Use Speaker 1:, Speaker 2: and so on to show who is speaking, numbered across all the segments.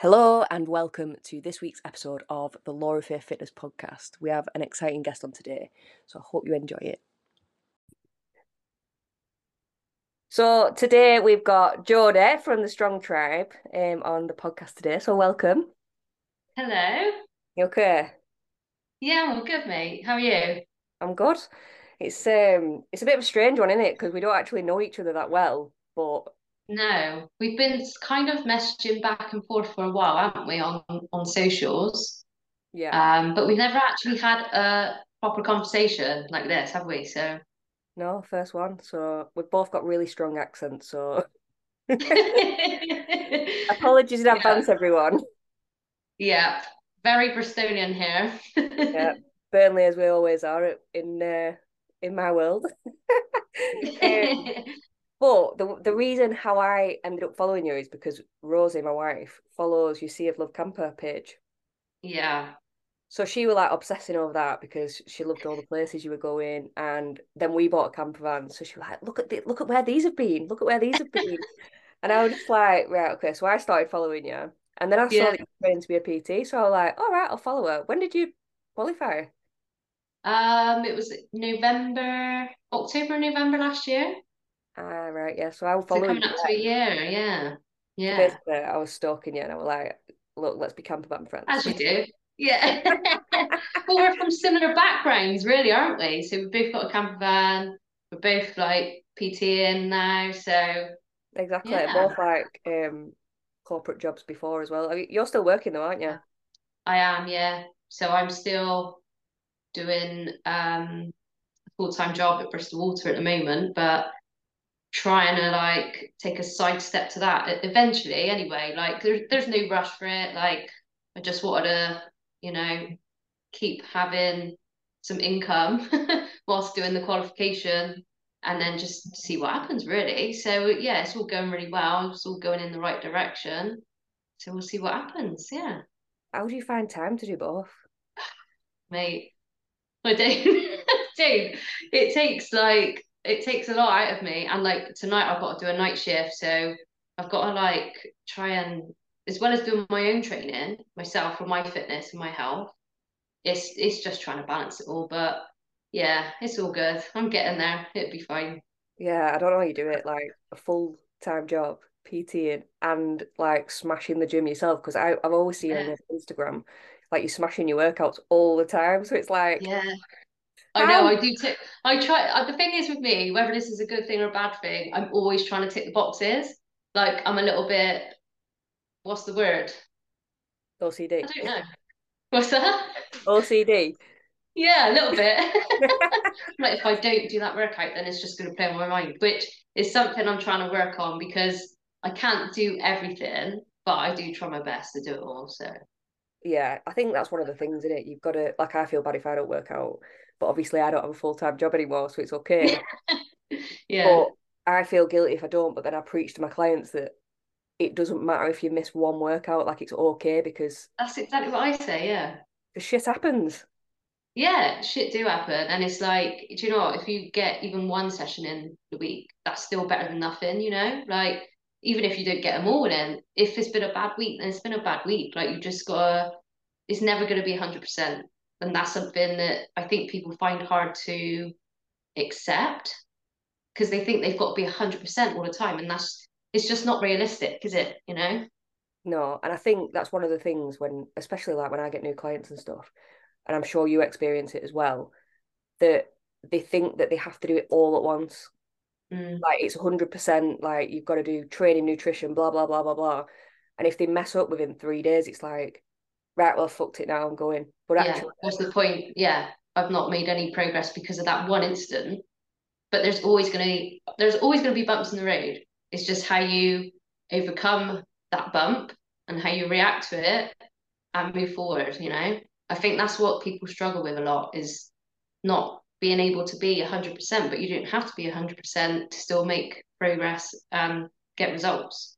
Speaker 1: Hello and welcome to this week's episode of the Laura Faye Fitness podcast. We have an exciting guest on today, so I hope you enjoy it. So today we've got Jodie from the Strong Tribe um, on the podcast today. So welcome.
Speaker 2: Hello.
Speaker 1: You okay?
Speaker 2: Yeah, I'm good, mate. How are you?
Speaker 1: I'm good. It's um it's a bit of a strange one, isn't it? Because we don't actually know each other that well, but
Speaker 2: No, we've been kind of messaging back and forth for a while, haven't we, on on socials?
Speaker 1: yeah,
Speaker 2: Um, but we've never actually had a proper conversation like this, have we? So
Speaker 1: no, first one. So we've both got really strong accents. So apologies in
Speaker 2: Yeah.
Speaker 1: advance, everyone.
Speaker 2: Yeah, very Bristolian here.
Speaker 1: Yeah, Burnley as we always are in uh, in my world. Um, but the the reason how I ended up following you is because Rosie, my wife, follows your Sea of Love camper page.
Speaker 2: Yeah.
Speaker 1: So she was like obsessing over that because she loved all the places you were going, and then we bought a camper van. So she was like, "Look at the, look at where these have been. Look at where these have been." and I was just like, "Right, okay." So I started following you, and then I saw
Speaker 2: Yeah.
Speaker 1: that you were going to be a PT. So I was like, "All right, I'll follow her." When did you qualify?
Speaker 2: Um, it was November, October, November last year.
Speaker 1: Ah, right, yeah. So I was
Speaker 2: So coming up to a year, yeah. Yeah.
Speaker 1: basically, I was stalking you, and I was like, "Look, let's be camper van friends."
Speaker 2: As you do. Yeah. well, we're from similar backgrounds, really, aren't we? So we've both got a camper van. We're both like PTing now. So
Speaker 1: Exactly.
Speaker 2: Yeah.
Speaker 1: Both like um corporate jobs before as well. I mean, you're still working though, aren't you?
Speaker 2: I am, yeah. So I'm still doing um a full-time job at Bristol Water at the moment, but trying to like take a side step to that eventually anyway. Like there's there's no rush for it. Like I just wanted to, you know, keep having some income whilst doing the qualification and then just see what happens really. So yeah, it's all going really well. It's all going in the right direction. So we'll see what happens. Yeah,
Speaker 1: How do you find time to do both?
Speaker 2: mate. I don't don't. It takes like it takes a lot out of me. And like tonight I've got to do a night shift. So I've got to like try and as well as doing my own training myself for my fitness and my health. It's it's just trying to balance it all. But yeah, it's all good. I'm getting there. It'll be fine.
Speaker 1: Yeah, I don't know how you do it, like a full time job, PTing and like smashing the gym yourself. Because I've always seen on
Speaker 2: Yeah.
Speaker 1: your Instagram, like you're smashing your workouts all the time. So it's like,
Speaker 2: Yeah. I know, I do tick. I try. Uh, the thing is with me, whether this is a good thing or a bad thing, I'm always trying to tick the boxes. Like I'm a little bit, what's the word?
Speaker 1: OCD.
Speaker 2: I don't know. What's that?
Speaker 1: OCD.
Speaker 2: Yeah, a little bit. Like if I don't do that workout, then it's just going to play on my mind, which is something I'm trying to work on because I can't do everything, but I do try my best to do it all. So
Speaker 1: Yeah, I think that's one of the things, isn't it? You've got to, like, I feel bad if I don't work out, but obviously I don't have a full time job anymore, so it's okay.
Speaker 2: yeah,
Speaker 1: But I feel guilty if I don't, but then I preach to my clients that it doesn't matter if you miss one workout, like it's okay because
Speaker 2: that's exactly what I say. Yeah.
Speaker 1: the shit happens.
Speaker 2: Yeah, shit do happen. And it's like, do you know what? If you get even one session in the week, that's still better than nothing, you know? Like, even if you don't get them all in, if it's been a bad week, then it's been a bad week. Like, you just gotta, it's never gonna be 100%. And that's something that I think people find hard to accept because they think they've got to be 100% all the time. And that's, it's just not realistic, is it? You know?
Speaker 1: No, and I think that's one of the things when, especially like when I get new clients and stuff, and I'm sure you experience it as well, that they think that they have to do it all at once.
Speaker 2: Mm.
Speaker 1: Like it's 100%, like you've got to do training, nutrition, blah, blah, blah, blah, blah. And if they mess up within three days, it's like, right, well, I fucked it now, I'm going. But
Speaker 2: yeah,
Speaker 1: actually,
Speaker 2: what's the point? Yeah, I've not made any progress because of that one incident. But there's always gonna there's always gonna be bumps in the road. It's just how you overcome that bump and how you react to it and move forward, you know? I think that's what people struggle with a lot is not being able to be 100%, but you don't have to be 100% to still make progress and get results.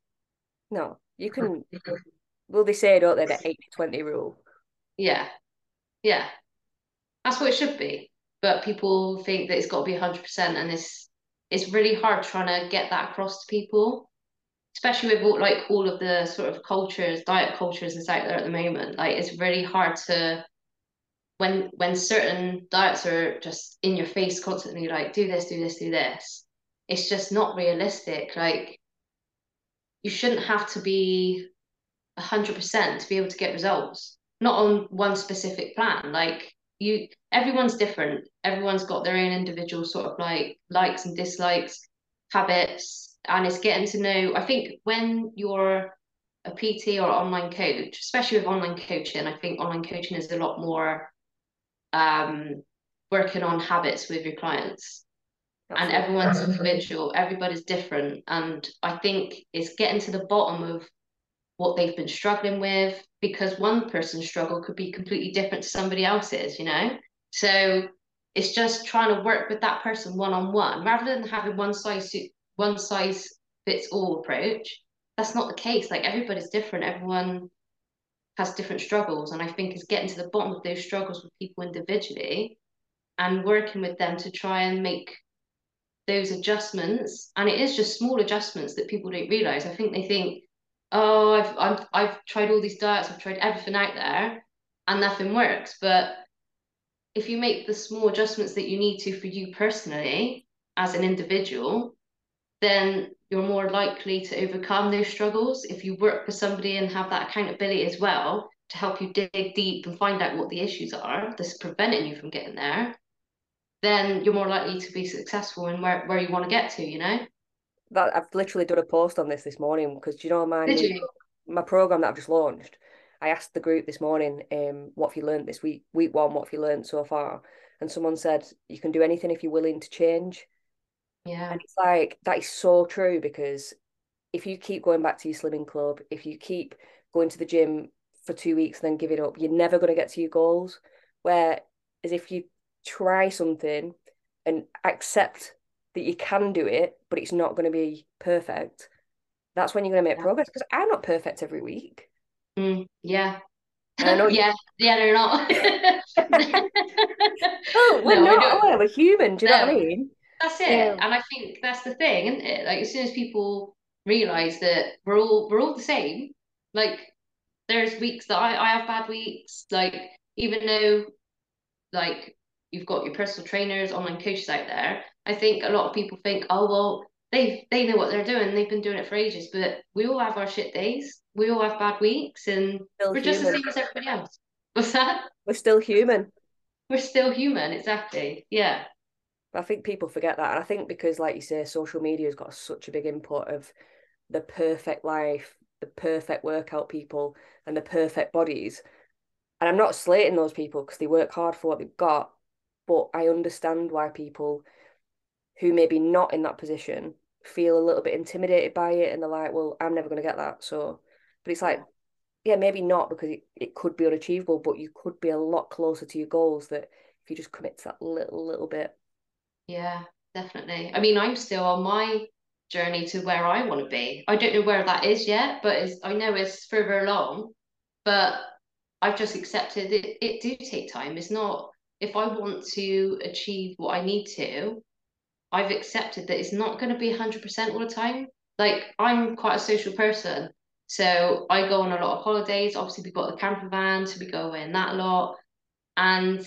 Speaker 1: no, you can, well, they say, don't they, the 80 20 rule.
Speaker 2: Yeah. Yeah. That's what it should be. But people think that it's got to be 100% and it's it's really hard trying to get that across to people especially with all, like all of the sort of cultures, diet cultures that's out there at the moment. Like it's really hard to when when certain diets are just in your face constantly, like do this, do this, do this. It's just not realistic. Like you shouldn't have to be hundred percent to be able to get results. Not on one specific plan. Like you, everyone's different. Everyone's got their own individual sort of like likes and dislikes, habits, and it's getting to know. I think when you're a PT or online coach, especially with online coaching, I think online coaching is a lot more um, working on habits with your clients. Absolutely. And everyone's individual, everybody's different. And I think it's getting to the bottom of what they've been struggling with because one person's struggle could be completely different to somebody else's, you know? So it's just trying to work with that person one on one rather than having one size one size fits all approach. That's not the case. Like everybody's different. Everyone has different struggles. And I think is getting to the bottom of those struggles with people individually and working with them to try and make those adjustments. And it is just small adjustments that people don't realize. I think they think, oh, I've, I've, I've tried all these diets, I've tried everything out there and nothing works. But if you make the small adjustments that you need to for you personally as an individual, then you're more likely to overcome those struggles. If you work with somebody and have that accountability as well to help you dig deep and find out what the issues are that's preventing you from getting there then you're more likely to be successful in where, where you want to get to you know?
Speaker 1: That I've literally done a post on this this morning because do you know my my program that I've just launched? I asked the group this morning um what have you learned this week week one what have you learned so far? And someone said you can do anything if you're willing to change
Speaker 2: yeah.
Speaker 1: And it's like, that is so true because if you keep going back to your slimming club, if you keep going to the gym for two weeks and then give it up, you're never going to get to your goals. Whereas if you try something and accept that you can do it, but it's not going to be perfect, that's when you're going to make yeah. progress. Because I'm not perfect every week.
Speaker 2: Mm, yeah. yeah, yeah, they're not.
Speaker 1: oh, we're no, not. We we're human. Do you no. know what I mean?
Speaker 2: That's it. Yeah. And I think that's the thing, isn't it? Like as soon as people realize that we're all we're all the same, like there's weeks that I, I have bad weeks, like even though like you've got your personal trainers, online coaches out there, I think a lot of people think, oh well, they they know what they're doing, they've been doing it for ages, but we all have our shit days. We all have bad weeks and still we're human. just the same as everybody else. What's that?
Speaker 1: We're still human.
Speaker 2: We're still human, exactly. Yeah.
Speaker 1: I think people forget that. And I think because, like you say, social media has got such a big input of the perfect life, the perfect workout people, and the perfect bodies. And I'm not slating those people because they work hard for what they've got, but I understand why people who maybe not in that position feel a little bit intimidated by it and they're like, well, I'm never going to get that. So, but it's like, yeah, maybe not because it, it could be unachievable, but you could be a lot closer to your goals that if you just commit to that little, little bit.
Speaker 2: Yeah, definitely. I mean, I'm still on my journey to where I want to be. I don't know where that is yet, but it's, I know it's further along. But I've just accepted it. It do take time. It's not if I want to achieve what I need to. I've accepted that it's not going to be 100% all the time. Like I'm quite a social person. So I go on a lot of holidays. Obviously, we've got the camper van, so we go away in that a lot. And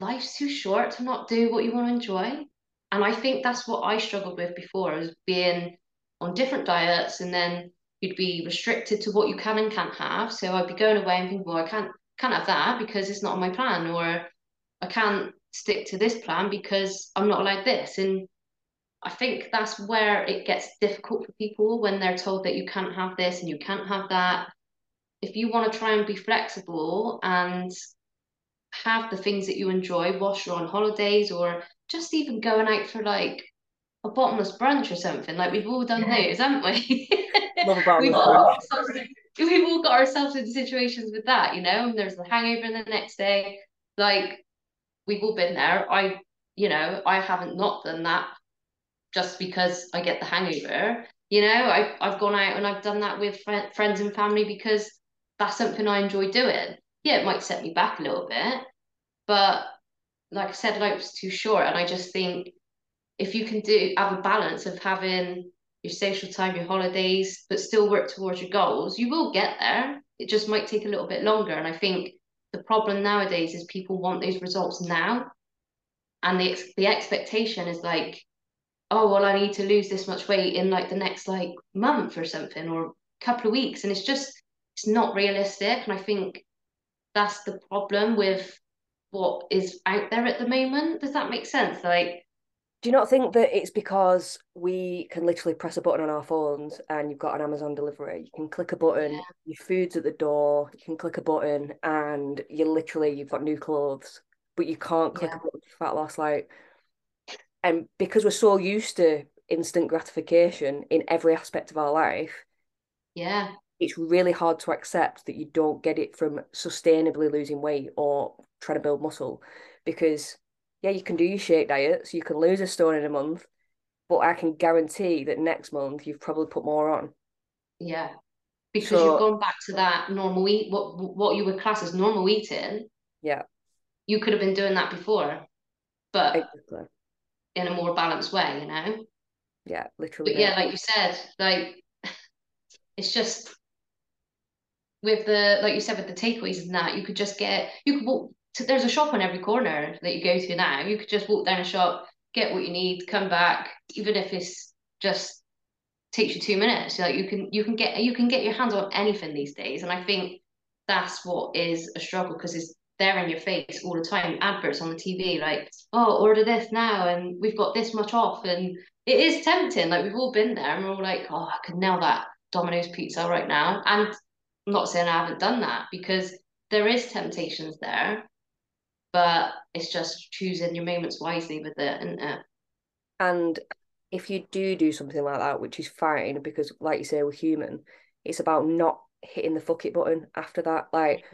Speaker 2: life's too short to not do what you want to enjoy. And I think that's what I struggled with before, is being on different diets and then you'd be restricted to what you can and can't have. So I'd be going away and thinking, well, I can't can't have that because it's not on my plan, or I can't stick to this plan because I'm not allowed this. And I think that's where it gets difficult for people when they're told that you can't have this and you can't have that. If you want to try and be flexible and have the things that you enjoy whilst you're on holidays or just even going out for like a bottomless brunch or something. Like we've all done yeah. those, haven't we?
Speaker 1: A bottomless brunch.
Speaker 2: We've all got ourselves in situations with that, you know, and there's the hangover the next day. Like we've all been there. I, you know, I haven't not done that just because I get the hangover. You know, I, I've gone out and I've done that with fr- friends and family because that's something I enjoy doing yeah, it might set me back a little bit, but like I said, life's too short, and I just think if you can do have a balance of having your social time, your holidays, but still work towards your goals, you will get there. It just might take a little bit longer. And I think the problem nowadays is people want those results now. And the the expectation is like, oh well, I need to lose this much weight in like the next like month or something or couple of weeks. And it's just it's not realistic. And I think that's the problem with what is out there at the moment. Does that make sense? Like
Speaker 1: do you not think that it's because we can literally press a button on our phones and you've got an Amazon delivery? You can click a button, yeah. your food's at the door, you can click a button and you literally you've got new clothes, but you can't click yeah. a button for fat loss. Like and because we're so used to instant gratification in every aspect of our life,
Speaker 2: yeah,
Speaker 1: it's really hard to accept that you don't get it from sustainably losing weight or trying to build muscle because yeah, you can do your shake diets, you can lose a stone in a month, but I can guarantee that next month you've probably put more on.
Speaker 2: Yeah. Because so, you've gone back to that normal eat what what you would class as normal eating.
Speaker 1: Yeah.
Speaker 2: You could have been doing that before. But
Speaker 1: exactly.
Speaker 2: in a more balanced way, you know?
Speaker 1: Yeah, literally.
Speaker 2: But yeah, like you said, like it's just with the like you said with the takeaways and that you could just get you could walk there's a shop on every corner that you go to now. You could just walk down a shop, get what you need, come back, even if it's just takes you two minutes. Like you can you can get you can get your hands on anything these days, and I think that's what is a struggle because it's there in your face all the time. Adverts on the TV, like oh order this now, and we've got this much off, and it is tempting. Like we've all been there, and we're all like, oh, I could nail that Domino's pizza right now. And I'm not saying I haven't done that because there is temptations there but it's just choosing your moments wisely with it, isn't it?
Speaker 1: And if you do do something like that, which is fine because, like you say, we're human, it's about not hitting the fuck it button after that. Like,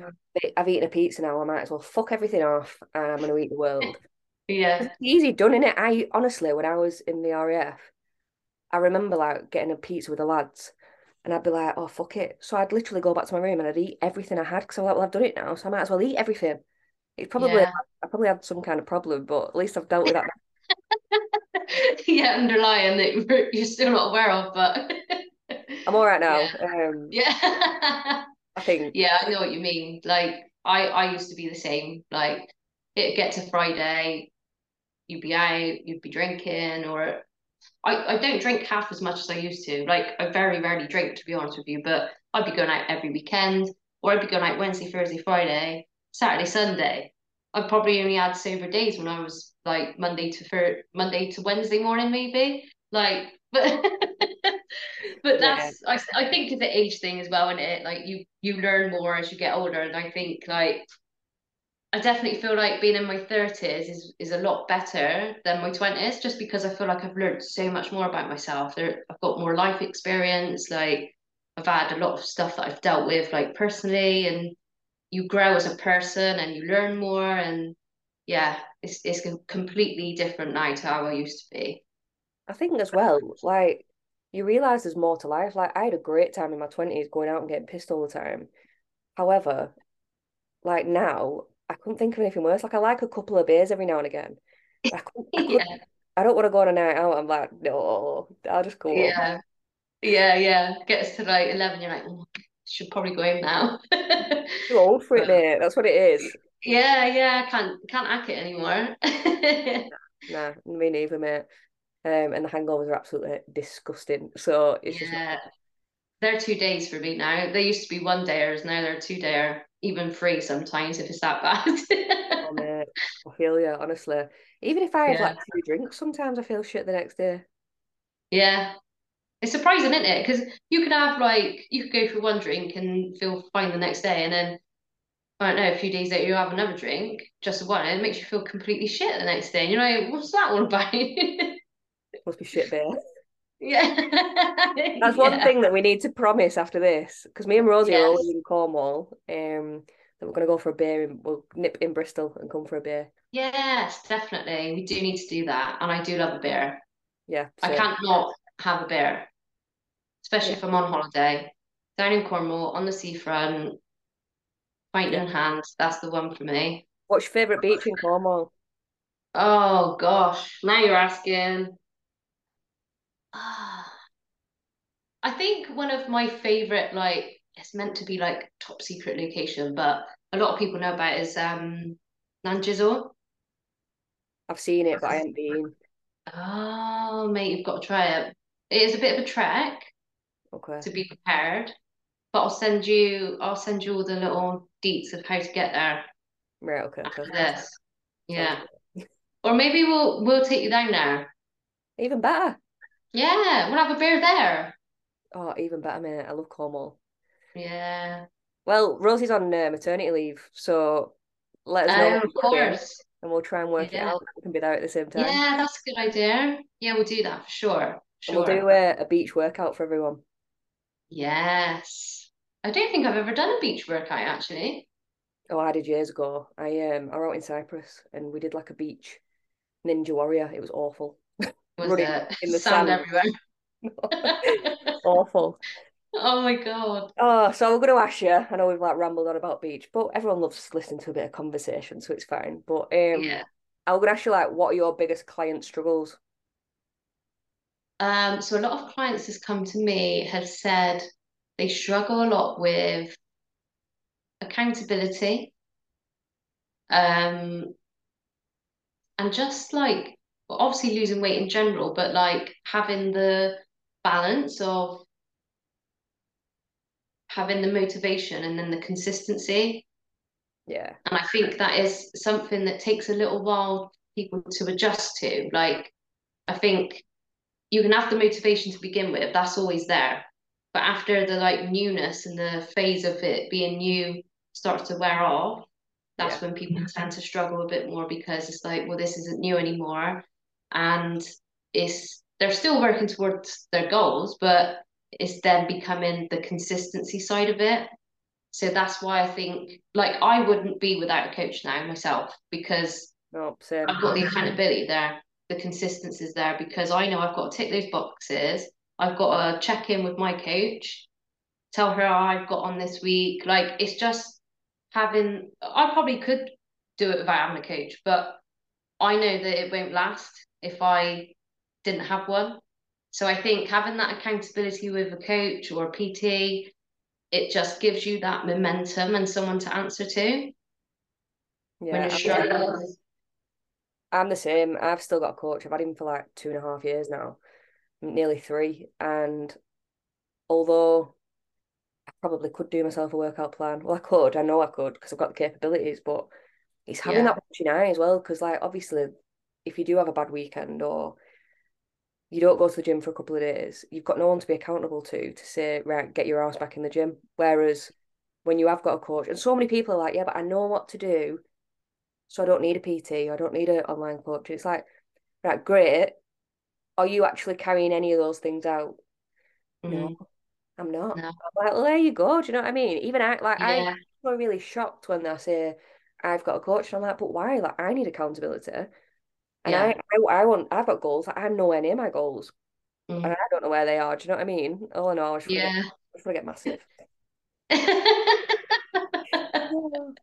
Speaker 1: I've eaten a pizza now, I might as well fuck everything off and I'm going to eat the world.
Speaker 2: yeah.
Speaker 1: It's easy done, innit? I honestly, when I was in the RAF, I remember like getting a pizza with the lads and I'd be like, oh, fuck it. So I'd literally go back to my room and I'd eat everything I had because I'm like, well, I've done it now, so I might as well eat everything. It's probably yeah. I probably had some kind of problem, but at least I've dealt with that.
Speaker 2: yeah, underlying that you're still not aware of, but
Speaker 1: I'm all right now. Yeah. Um,
Speaker 2: yeah.
Speaker 1: I think.
Speaker 2: Yeah, I know what you mean. Like I, I used to be the same. Like it get to Friday, you'd be out, you'd be drinking, or I, I don't drink half as much as I used to. Like I very rarely drink, to be honest with you. But I'd be going out every weekend, or I'd be going out Wednesday, Thursday, Friday, Saturday, Sunday. I probably only had sober days when I was like Monday to for Monday to Wednesday morning, maybe. Like, but but that's yeah. I, I think it's an age thing as well, and it like you you learn more as you get older, and I think like I definitely feel like being in my thirties is is a lot better than my twenties, just because I feel like I've learned so much more about myself. There, I've got more life experience. Like I've had a lot of stuff that I've dealt with, like personally, and you grow as a person and you learn more and yeah it's it's a completely different now to how I used to be
Speaker 1: I think as well like you realize there's more to life like I had a great time in my 20s going out and getting pissed all the time however like now I couldn't think of anything worse like I like a couple of beers every now and again I, I, yeah. I don't want to go on a night out I'm like no I'll just go
Speaker 2: yeah yeah yeah gets to like 11 you're like oh, should probably go home now.
Speaker 1: Too old for it, mate. That's what it is.
Speaker 2: Yeah, yeah. I can't can't hack it anymore.
Speaker 1: nah, me neither, mate. Um, and the hangovers are absolutely disgusting. So it's
Speaker 2: yeah.
Speaker 1: just
Speaker 2: they're two days for me now. They used to be one dayers, now they're two dayer, even free sometimes if it's that bad.
Speaker 1: oh mate, I feel you, honestly. Even if I have yeah. like two drinks, sometimes I feel shit the next day.
Speaker 2: Yeah, it's surprising, isn't it? Because you could have like you could go for one drink and feel fine the next day, and then I don't know, a few days later you have another drink, just one, and it makes you feel completely shit the next day. And you're like, what's that all about?
Speaker 1: Must be shit beer.
Speaker 2: Yeah.
Speaker 1: That's one yeah. thing that we need to promise after this. Because me and Rosie yes. are always in Cornwall. Um that we're gonna go for a beer and we'll nip in Bristol and come for a beer.
Speaker 2: Yes, definitely. We do need to do that. And I do love a beer.
Speaker 1: Yeah.
Speaker 2: So. I can't not have a beer especially yeah. if I'm on holiday. Down in Cornwall, on the seafront, pint in hand, that's the one for me.
Speaker 1: What's your favourite beach in Cornwall?
Speaker 2: Oh gosh, now you're asking. Ah, I think one of my favorite, like, it's meant to be like top secret location, but a lot of people know about is um Nanjizal.
Speaker 1: I've seen it, but I haven't been.
Speaker 2: Oh, mate, you've got to try it. It is a bit of a trek.
Speaker 1: Okay.
Speaker 2: To be prepared, but I'll send you. I'll send you all the little deets of how to get there.
Speaker 1: Right. Okay.
Speaker 2: After this, yeah. Or maybe we'll we'll take you down there.
Speaker 1: Even better.
Speaker 2: Yeah, we'll have a beer there.
Speaker 1: Oh, even better, mate. I love Cornwall.
Speaker 2: Yeah.
Speaker 1: Well, Rosie's on uh, maternity leave, so let us
Speaker 2: know. Oh, of course.
Speaker 1: And we'll try and work yeah. it out. We can be there at the same time.
Speaker 2: Yeah, that's a good idea. Yeah, we'll do that for sure. Sure.
Speaker 1: we'll do a, a beach workout for everyone.
Speaker 2: Yes. I don't think I've ever done a beach workout actually.
Speaker 1: Oh, I did years ago. I um I wrote in Cyprus and we did like a beach ninja warrior. It was awful.
Speaker 2: Was Running it? in the sand, sand.
Speaker 1: everywhere. awful.
Speaker 2: Oh my god.
Speaker 1: Oh, so we're going to ask you. I know we've like rambled on about beach, but everyone loves listening to a bit of conversation, so it's fine. But um, yeah, I'm going to ask you like, what are your biggest client struggles?
Speaker 2: Um, so a lot of clients has come to me have said they struggle a lot with accountability, um, and just like obviously losing weight in general, but like having the balance of having the motivation and then the consistency.
Speaker 1: Yeah.
Speaker 2: And I think that is something that takes a little while for people to adjust to. Like, I think you can have the motivation to begin with, that's always there. But after the like newness and the phase of it being new starts to wear off, that's yeah. when people tend to struggle a bit more because it's like, well, this isn't new anymore. And it's they're still working towards their goals, but it's then becoming the consistency side of it. So that's why I think like I wouldn't be without a coach now myself because I've got the accountability there, the consistency is there because I know I've got to tick those boxes. I've got to check in with my coach, tell her I've got on this week. Like it's just having I probably could do it without having a coach, but I know that it won't last if I didn't have one. So I think having that accountability with a coach or a PT, it just gives you that momentum and someone to answer to.
Speaker 1: Yeah, struggling. I'm the same. I've still got a coach. I've had him for like two and a half years now, nearly three. And although I probably could do myself a workout plan, well, I could. I know I could because I've got the capabilities. But it's having yeah. that watching eye as well. Because like obviously, if you do have a bad weekend or you don't go to the gym for a couple of days, you've got no one to be accountable to to say, right, get your ass back in the gym. Whereas when you have got a coach, and so many people are like, yeah, but I know what to do, so I don't need a PT, I don't need an online coach. It's like, right, great. Are you actually carrying any of those things out? Mm-hmm. No, I'm not. No. I'm like, well, there you go. Do you know what I mean? Even I, like, yeah. I'm really shocked when I say I've got a coach, and I'm like, but why? Like, I need accountability. And yeah. I, I, I want, I've got goals. I'm nowhere near my goals, mm. and I don't know where they are. Do you know what I mean? All in all, I just yeah, get, I get massive.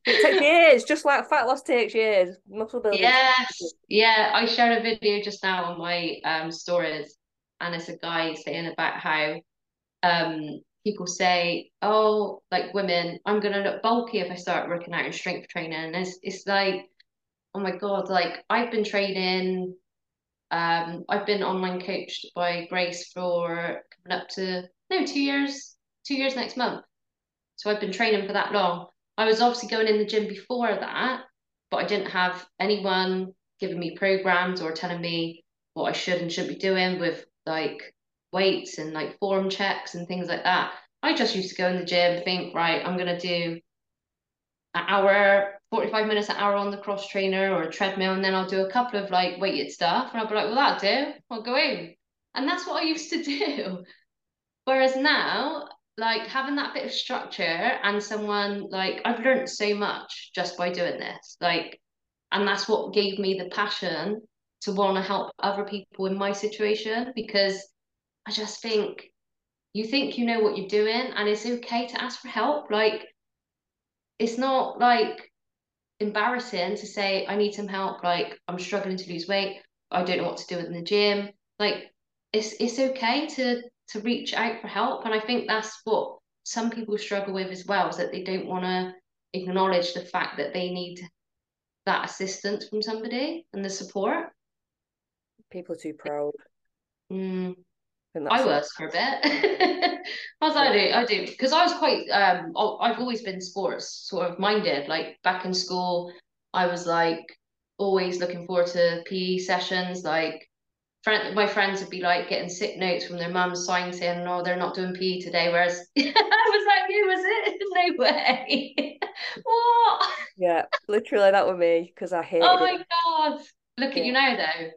Speaker 1: it takes years, just like fat loss takes years. Muscle building.
Speaker 2: Yes, yeah. I shared a video just now on my um stories, and it's a guy saying about how um people say, oh, like women, I'm gonna look bulky if I start working out in strength training. And it's it's like oh my god, like I've been training, um, I've been online coached by Grace for coming up to no two years, two years next month. So I've been training for that long. I was obviously going in the gym before that, but I didn't have anyone giving me programs or telling me what I should and shouldn't be doing with like weights and like form checks and things like that. I just used to go in the gym, think, right, I'm gonna do an hour 45 minutes an hour on the cross trainer or a treadmill and then I'll do a couple of like weighted stuff and I'll be like, well that'll do, I'll go in. And that's what I used to do. Whereas now, like having that bit of structure and someone like I've learned so much just by doing this. Like and that's what gave me the passion to want to help other people in my situation because I just think you think you know what you're doing and it's okay to ask for help. Like it's not like embarrassing to say I need some help. Like I'm struggling to lose weight. I don't know what to do in the gym. Like it's it's okay to to reach out for help. And I think that's what some people struggle with as well, is that they don't want to acknowledge the fact that they need that assistance from somebody and the support.
Speaker 1: People are too proud.
Speaker 2: Mm. I was for a bit. I was I do I do because I was quite um I've always been sports sort of minded. Like back in school, I was like always looking forward to PE sessions. Like friend, my friends would be like getting sick notes from their mums signing saying, "No, they're not doing PE today." Whereas I was like, "Who was it? No way! what?"
Speaker 1: Yeah, literally that was me because I hate.
Speaker 2: Oh my god! Look yeah. at you now, though.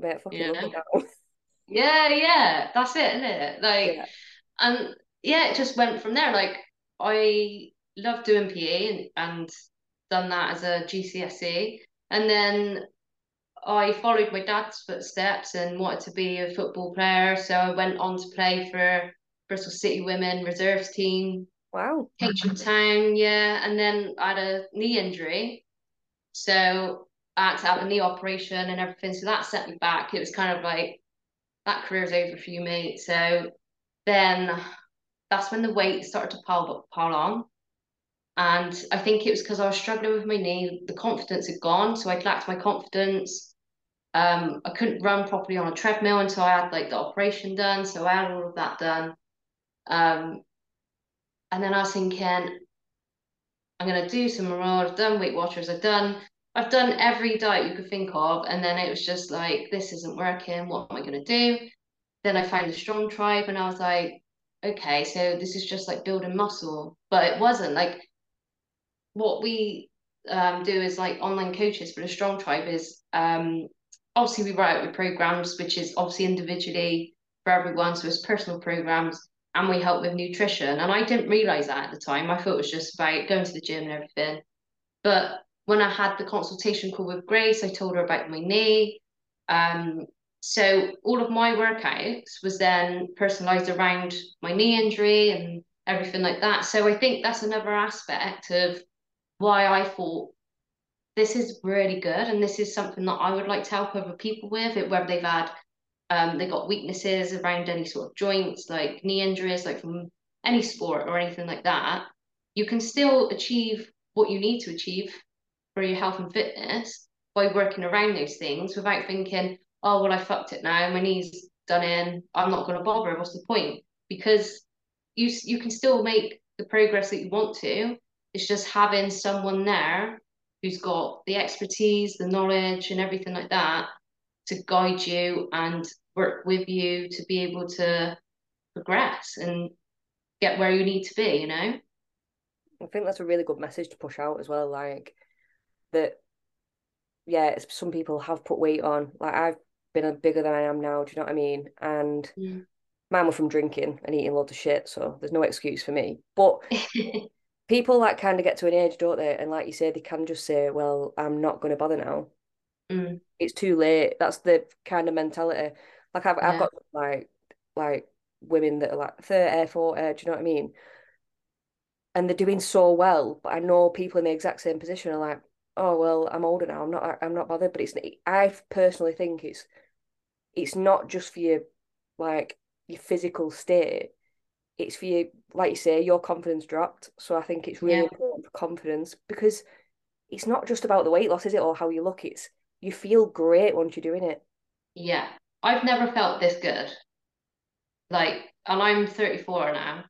Speaker 1: But fucking you now.
Speaker 2: Yeah, yeah, that's it, isn't it? Like, yeah. and yeah, it just went from there. Like, I love doing PE and, and done that as a GCSE, and then I followed my dad's footsteps and wanted to be a football player. So I went on to play for Bristol City Women reserves team.
Speaker 1: Wow.
Speaker 2: Keynsham Town, yeah. And then I had a knee injury. So I had to have a knee operation and everything. So that set me back. It was kind of like that career's over for you, mate. So then that's when the weight started to pile, up, pile on. And I think it was because I was struggling with my knee. The confidence had gone. So I'd lacked my confidence. Um, I couldn't run properly on a treadmill until I had like the operation done. So I had all of that done. Um, and then I was thinking, I'm gonna do some more. I've done Weight Watchers. I've done I've done every diet you could think of, and then it was just like this isn't working. What am I gonna do? Then I found the Strong Tribe, and I was like, okay, so this is just like building muscle, but it wasn't like what we um, do is like online coaches for the Strong Tribe is um, obviously we write out programs, which is obviously individually for everyone. So it's personal programs and we help with nutrition. And I didn't realize that at the time. I thought it was just about going to the gym and everything. But when I had the consultation call with Grace, I told her about my knee. Um, so all of my workouts was then personalized around my knee injury and everything like that. So I think that's another aspect of why I thought this is really good and this is something that I would like to help other people with it whether they've had um, they got weaknesses around any sort of joints like knee injuries like from any sport or anything like that you can still achieve what you need to achieve for your health and fitness by working around those things without thinking oh well I fucked it now my knee's done in I'm not going to bother what's the point because you you can still make the progress that you want to it's just having someone there who's got the expertise, the knowledge, and everything like that to guide you and work with you to be able to progress and get where you need to be, you know?
Speaker 1: I think that's a really good message to push out as well. Like that, yeah, some people have put weight on. Like I've been a bigger than I am now. Do you know what I mean? And mm. mine were from drinking and eating loads of shit, so there's no excuse for me. But people like kind of get to an age, don't they? And like you say, they can just say, "Well, I'm not going to bother now.
Speaker 2: Mm.
Speaker 1: It's too late." That's the kind of mentality. Like I've yeah. I've got like like women that are like 30, 40, do you know what I mean? And they're doing so well, but I know people in the exact same position are like, "Oh well, I'm older now. I'm not. I'm not bothered." But it's. I personally think it's. It's not just for your, like your physical state it's for you, like you say, your confidence dropped. So I think it's really yeah. important for confidence because it's not just about the weight loss, is it, or how you look? It's you feel great once you're doing it.
Speaker 2: Yeah, I've never felt this good. Like, and I'm 34 now,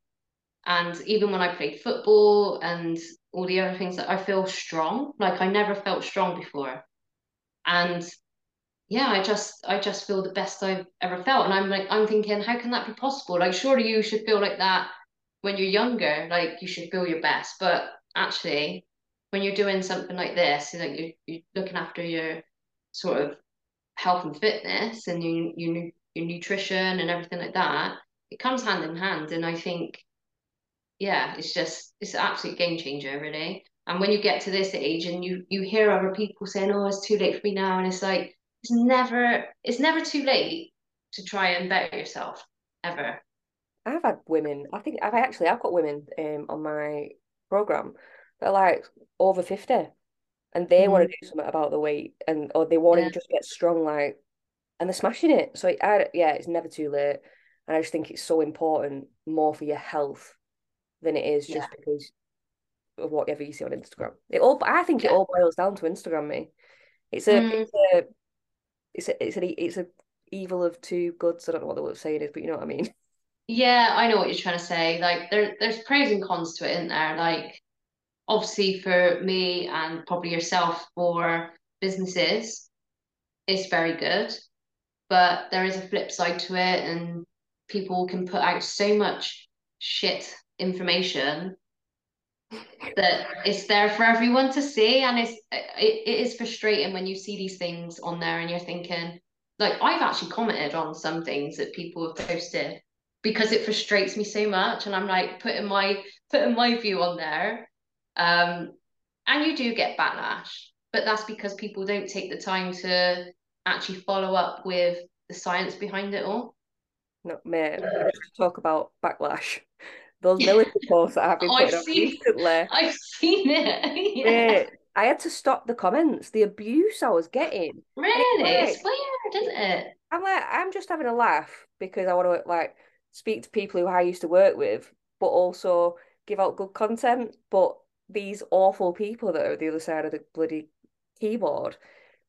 Speaker 2: and even when I played football and all the other things, that I feel strong. Like I never felt strong before, and yeah, I just I just feel the best I've ever felt. And I'm like, I'm thinking, how can that be possible? Like, surely you should feel like that when you're younger, like you should feel your best. But actually, when you're doing something like this, like you're, you're looking after your sort of health and fitness and your, your your nutrition and everything like that, it comes hand in hand. And I think, yeah, it's just it's an absolute game changer, really. And when you get to this age and you you hear other people saying, "Oh, it's too late for me now," and it's like it's never it's never too late to try and better yourself ever.
Speaker 1: I've had women. I think I've actually I've got women um on my program that are like over fifty, and they mm. want to do something about the weight, and or they want yeah. to just get strong, like, and they're smashing it. So I yeah, it's never too late. And I just think it's so important more for your health than it is just
Speaker 2: Yeah.
Speaker 1: because of whatever you see on Instagram. It all I think it all boils down to Instagram, me. It's a
Speaker 2: Mm.
Speaker 1: it's a it's a it's an it's a evil of two goods. I don't know what the word saying is, but you know what I mean.
Speaker 2: Yeah, I know what you're trying to say. Like there there's pros and cons to it, isn't there? Like obviously for me and probably yourself for businesses, it's very good. But there is a flip side to it and people can put out so much shit information that it's there for everyone to see. And it's it, it is frustrating when you see these things on there and you're thinking like I've actually commented on some things that people have posted because it frustrates me so much. And I'm like putting my putting my view on there. Um and you do get backlash but that's because people don't take the time to actually follow up with the science behind it all.
Speaker 1: No, let's talk about backlash. Those military posts that I've been
Speaker 2: Oh, I've
Speaker 1: putting
Speaker 2: seen-
Speaker 1: recently.
Speaker 2: I've seen it yeah
Speaker 1: I had to stop the comments, the abuse I was getting.
Speaker 2: really
Speaker 1: like-
Speaker 2: it's weird isn't it
Speaker 1: I'm like, I'm just having a laugh because I want to like speak to people who I used to work with, but also give out good content. But these awful people that are the other side of the bloody keyboard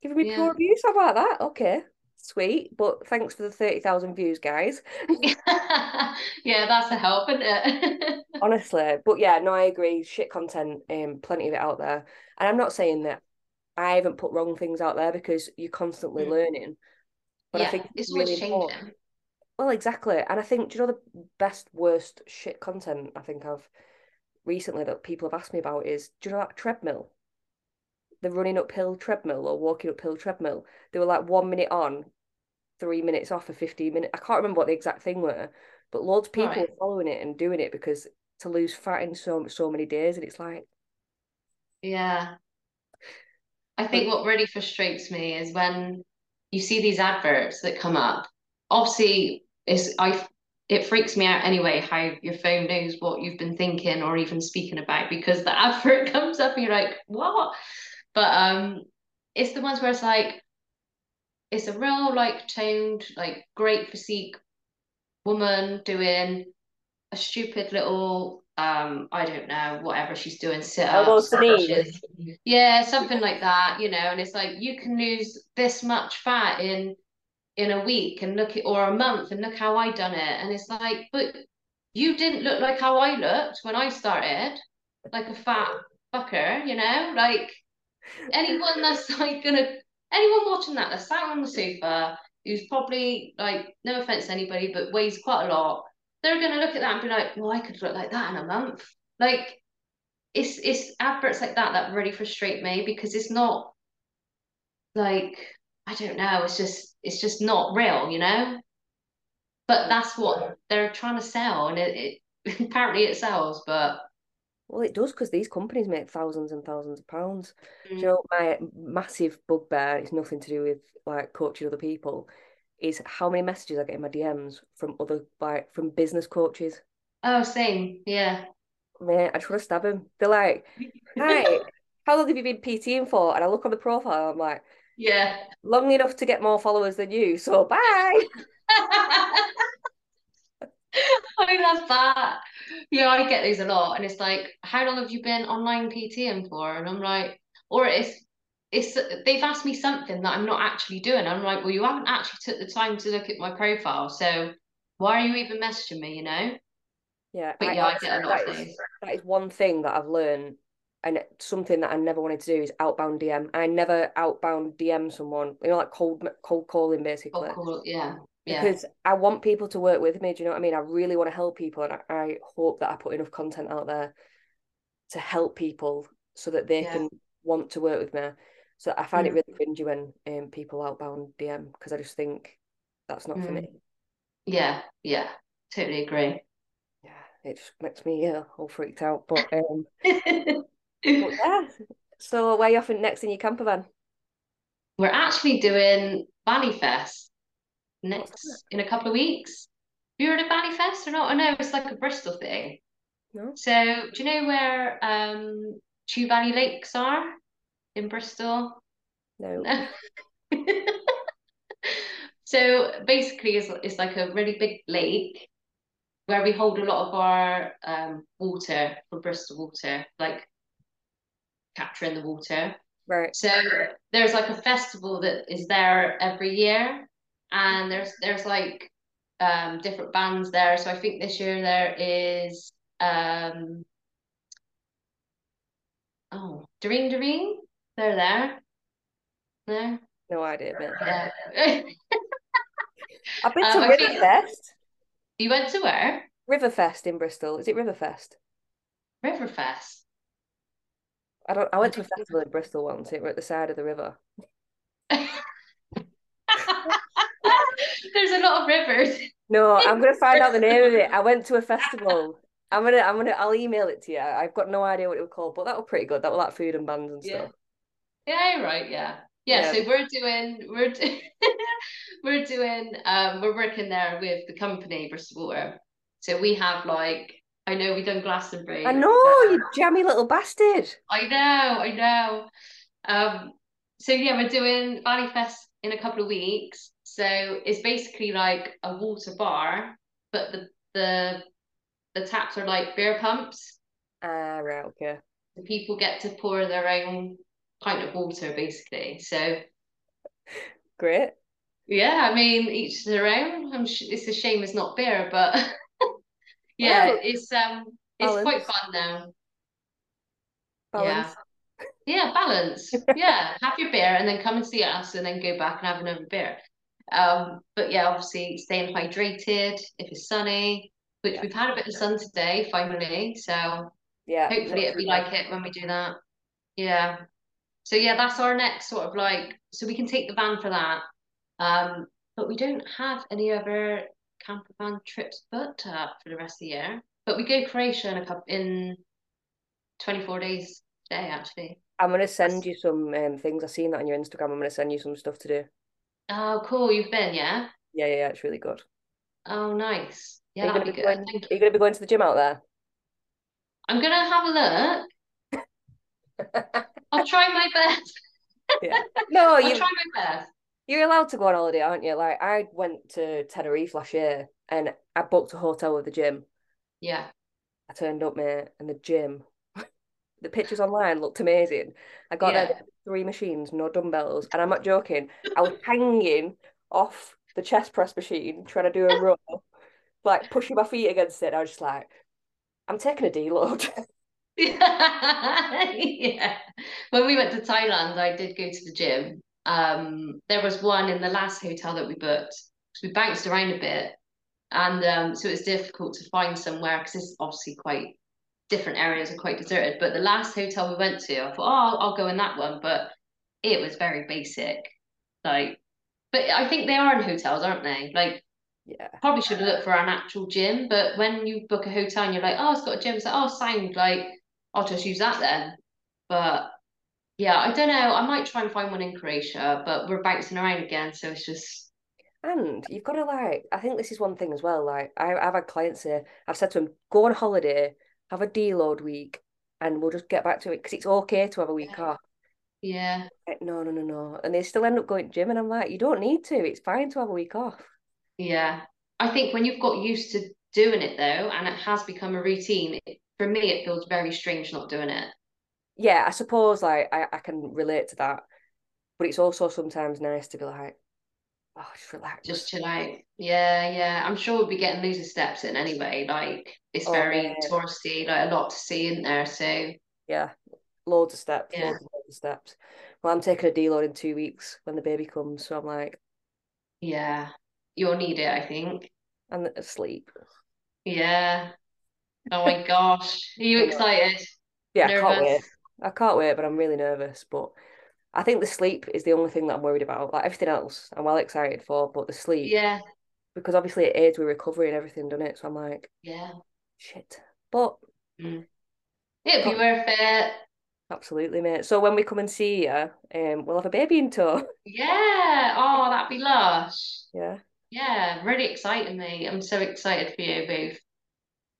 Speaker 1: giving me
Speaker 2: Yeah.
Speaker 1: abuse. I'm that, okay, sweet. But thanks for the 30,000 views, guys.
Speaker 2: yeah, that's a help, isn't it?
Speaker 1: Honestly. But yeah, no, I agree. Shit content, um, plenty of it out there. And I'm not saying that I haven't put wrong things out there because you're constantly
Speaker 2: Mm.
Speaker 1: learning. But I
Speaker 2: yeah,
Speaker 1: think
Speaker 2: it's
Speaker 1: really
Speaker 2: always
Speaker 1: important. Well, exactly. And I think, do you know the best, worst shit content I think I've recently that people have asked me about is, do you know that treadmill? The running uphill treadmill or walking uphill treadmill. They were like one minute on, three minutes off for 15 minutes. I can't remember what the exact thing were, but loads of people
Speaker 2: Right.
Speaker 1: were following it and doing it because to lose fat in so so many days. And it's like,
Speaker 2: Yeah. I think what really frustrates me is when you see these adverts that come up. Obviously, it's I it freaks me out anyway how your phone knows what you've been thinking or even speaking about because the advert comes up and you're like, what? But um it's the ones where it's like it's a real like toned, like great physique woman doing a stupid little um I don't know whatever she's doing
Speaker 1: Elbow
Speaker 2: sit-ups
Speaker 1: to knees.
Speaker 2: crunches. yeah something like that you know and it's like you can lose this much fat in in a week and look at or a month and look how I done it and it's like but you didn't look like how I looked when I started like a fat fucker you know like anyone that's like gonna anyone watching that that's sat on the sofa who's probably like no offense to anybody but weighs quite a lot they're gonna look at that and be like well I could look like that in a month. Like it's it's adverts like that that really frustrate me because it's not like I don't know it's just it's just not real you know? But that's what they're trying to sell and it, it apparently it sells but
Speaker 1: well, it does because these companies make thousands and thousands of pounds.
Speaker 2: Mm.
Speaker 1: you know, my massive bugbear, it's nothing to do with like coaching other people, is how many messages I get in my DMs from other, like, from business coaches.
Speaker 2: oh same yeah
Speaker 1: Man, I just want to stab them. They're like, hi, how long have you been PTing for? And I look on the profile, I'm like,
Speaker 2: yeah
Speaker 1: long enough to get more followers than you, so bye.
Speaker 2: I love that. Yeah, I get these a lot, and it's like, how long have you been online PTing for? And I'm like, or it's it's they've asked me something that I'm not actually doing. I'm like, well, you haven't actually took the time to look at my profile, so why are you even messaging me? You know?
Speaker 1: Yeah,
Speaker 2: But
Speaker 1: I,
Speaker 2: yeah, I get a lot
Speaker 1: that
Speaker 2: of
Speaker 1: is- that is one thing that I've learned, and something that I never wanted to do is outbound DM. I never outbound DM someone, you know, like cold cold calling basically.
Speaker 2: Oh, cool. Yeah, yeah,
Speaker 1: because I want people to work with me. Do you know what I mean? I really want to help people, and I, I hope that I put enough content out there to help people so that they
Speaker 2: Yeah.
Speaker 1: can want to work with me. So I find it
Speaker 2: Mm.
Speaker 1: really cringy when um, people outbound DM because I just think that's not for
Speaker 2: Mm.
Speaker 1: me.
Speaker 2: yeah, yeah. Totally agree.
Speaker 1: Yeah, it just makes me uh, all freaked out. But um, but yeah. So where are you off next in your camper van?
Speaker 2: We're actually doing Valley Fest next in a couple of weeks. You're at a Valley Fest or not? I know it's like a Bristol thing.
Speaker 1: No,
Speaker 2: So do you know where um Chew Valley Lakes are in Bristol?
Speaker 1: no.
Speaker 2: No. So basically, it's, it's like a really big lake where we hold a lot of our um, water for Bristol Water, like capturing the water.
Speaker 1: Right.
Speaker 2: So there's like a festival that is there every year, and there's there's like um, different bands there. So I think this year there is um, oh Doreen Doreen, they're there. There.
Speaker 1: No idea.
Speaker 2: Yeah.
Speaker 1: I've been to
Speaker 2: Um,
Speaker 1: Riverfest.
Speaker 2: you went to where?
Speaker 1: Riverfest in Bristol. Is it Riverfest?
Speaker 2: Riverfest.
Speaker 1: I don't. I went to a festival in Bristol once. It were at the side of the river.
Speaker 2: There's a lot of rivers.
Speaker 1: No, I'm gonna find out the name of it. I went to a festival. I'm gonna. I'm gonna. I'll email it to you. I've got no idea what it was called, but that was pretty good. That was like food and bands and stuff.
Speaker 2: Yeah, you're right. Yeah. Yeah,
Speaker 1: Yeah.
Speaker 2: so we're doing we're do- we're doing um we're working there with the company Bristol Water. So we have like I know we've done Glastonbury.
Speaker 1: I know you jammy little bastard.
Speaker 2: I know, I know. Um, so yeah, we're doing Valley Fest in a couple of weeks. So it's basically like a water bar, but the the the taps are like beer pumps.
Speaker 1: Ah, right, okay.
Speaker 2: The people get to pour their own pint of water, basically. So
Speaker 1: Great.
Speaker 2: yeah, I mean, each their own. I'm sh- it's a shame it's not beer, but yeah,
Speaker 1: Well,
Speaker 2: it's um it's quite fun now.
Speaker 1: Balance.
Speaker 2: Yeah, balance. Yeah, have your beer and then come and see us and then go back and have another beer. Um, but yeah, obviously staying hydrated if it's sunny, which
Speaker 1: Yeah.
Speaker 2: we've had a bit of sun today finally. So
Speaker 1: Yeah.
Speaker 2: hopefully it'll be like it when we do that. Yeah. So yeah, that's our next sort of like so we can take the van for that. Um, but we don't have any other camper van trips booked up for the rest of the year. But we go Croatia in a couple in 24 days today actually.
Speaker 1: I'm gonna send you some um, things. I've seen that on your Instagram. I'm gonna send you some stuff to do.
Speaker 2: Oh, cool. You've been, yeah?
Speaker 1: Yeah, yeah, yeah, it's really good.
Speaker 2: Oh, nice. Yeah, that'd be,
Speaker 1: be
Speaker 2: good.
Speaker 1: Going,
Speaker 2: Thank
Speaker 1: are
Speaker 2: you.
Speaker 1: you gonna be going to the gym out there?
Speaker 2: I'm gonna have a look. I'll try my best.
Speaker 1: Yeah. No,
Speaker 2: I'll
Speaker 1: you
Speaker 2: try my best.
Speaker 1: you're allowed to go on holiday, aren't you? Like I went to Tenerife last year and I booked a hotel with the gym.
Speaker 2: Yeah.
Speaker 1: I turned up, mate, and the gym, the pictures online looked amazing. I got
Speaker 2: Yeah.
Speaker 1: there three machines, no dumbbells, and I'm not joking. I was hanging off the chest press machine trying to do a row, like pushing my feet against it. I was just like, I'm taking a deload.
Speaker 2: yeah. When we went to Thailand, I did go to the gym. Um, there was one in the last hotel that we booked. We bounced around a bit, and um, so it was difficult to find somewhere because it's obviously quite different areas are quite deserted. But the last hotel we went to, I thought, oh, I'll, I'll go in that one, but it was very basic. Like, but I think they are in hotels, aren't they? Like,
Speaker 1: Yeah.
Speaker 2: probably should have looked for an actual gym, but when you book a hotel and you're like, oh, it's got a gym, it's like, oh, sound like I'll just use that then. But yeah, I don't know. I might try and find one in Croatia, but we're bouncing around again, so it's just
Speaker 1: And you've got to like, I think this is one thing as well. Like, I, I've had clients say, I've said to them, go on holiday, have a deload week, and we'll just get back to it because it's okay to have a week
Speaker 2: Yeah.
Speaker 1: off.
Speaker 2: yeah,
Speaker 1: Like, no, no, no, no. And they still end up going to gym, and I'm like, you don't need to. It's fine to have a week off.
Speaker 2: yeah. I think when you've got used to doing it though, and it has become a routine, it, for me it feels very strange not doing it.
Speaker 1: Yeah, I suppose like I, I can relate to that, but it's also sometimes nice to be like, oh, just relax.
Speaker 2: Just chill out. Yeah, yeah. I'm sure we'll be getting loads of steps in anyway. Like it's
Speaker 1: Oh,
Speaker 2: very
Speaker 1: yeah.
Speaker 2: touristy, like a lot to see in there. So
Speaker 1: Yeah, loads of steps,
Speaker 2: Yeah.
Speaker 1: loads loads of steps. Well, I'm taking a deload in two weeks when the baby comes, so I'm like,
Speaker 2: yeah, you'll need it, I think.
Speaker 1: I'm asleep.
Speaker 2: Yeah. Oh my gosh. Are you excited?
Speaker 1: Yeah, I can't wait. I can't wait, but I'm really nervous. But I think the sleep is the only thing that I'm worried about. Like everything else, I'm well excited for, but the sleep,
Speaker 2: Yeah,
Speaker 1: because obviously it aids with recovery and everything, doesn't it? So I'm like,
Speaker 2: yeah.
Speaker 1: shit. But
Speaker 2: It'd be
Speaker 1: Can't-
Speaker 2: worth it.
Speaker 1: absolutely, mate. So when we come and see you, um, we'll have a baby in tow.
Speaker 2: Yeah. Oh, that'd be lush.
Speaker 1: Yeah.
Speaker 2: Yeah, really exciting me. I'm so excited for you both.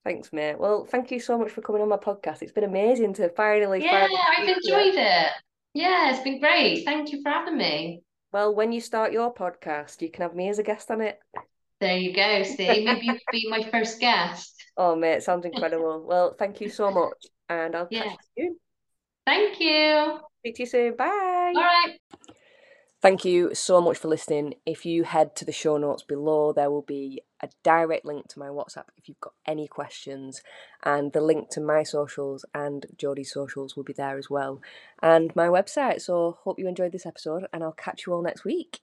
Speaker 1: Thanks, mate. Well, thank you so much for coming on my podcast. It's been amazing to finally,
Speaker 2: Yeah, I've
Speaker 1: speak to you.
Speaker 2: enjoyed it. Yeah, it's been great. Thank you for having me.
Speaker 1: Well, when you start your podcast, you can have me as a guest on it.
Speaker 2: There you go. See, maybe you could be my first guest.
Speaker 1: Oh, mate, sounds incredible. well, thank you so much, and I'll yeah. catch you soon.
Speaker 2: Thank you.
Speaker 1: Speak to you soon. Bye.
Speaker 2: All right.
Speaker 1: Thank you so much for listening. If you head to the show notes below, there will be a direct link to my WhatsApp if you've got any questions, and the link to my socials and Jodie's socials will be there as well, and my website. So, hope you enjoyed this episode, and I'll catch you all next week.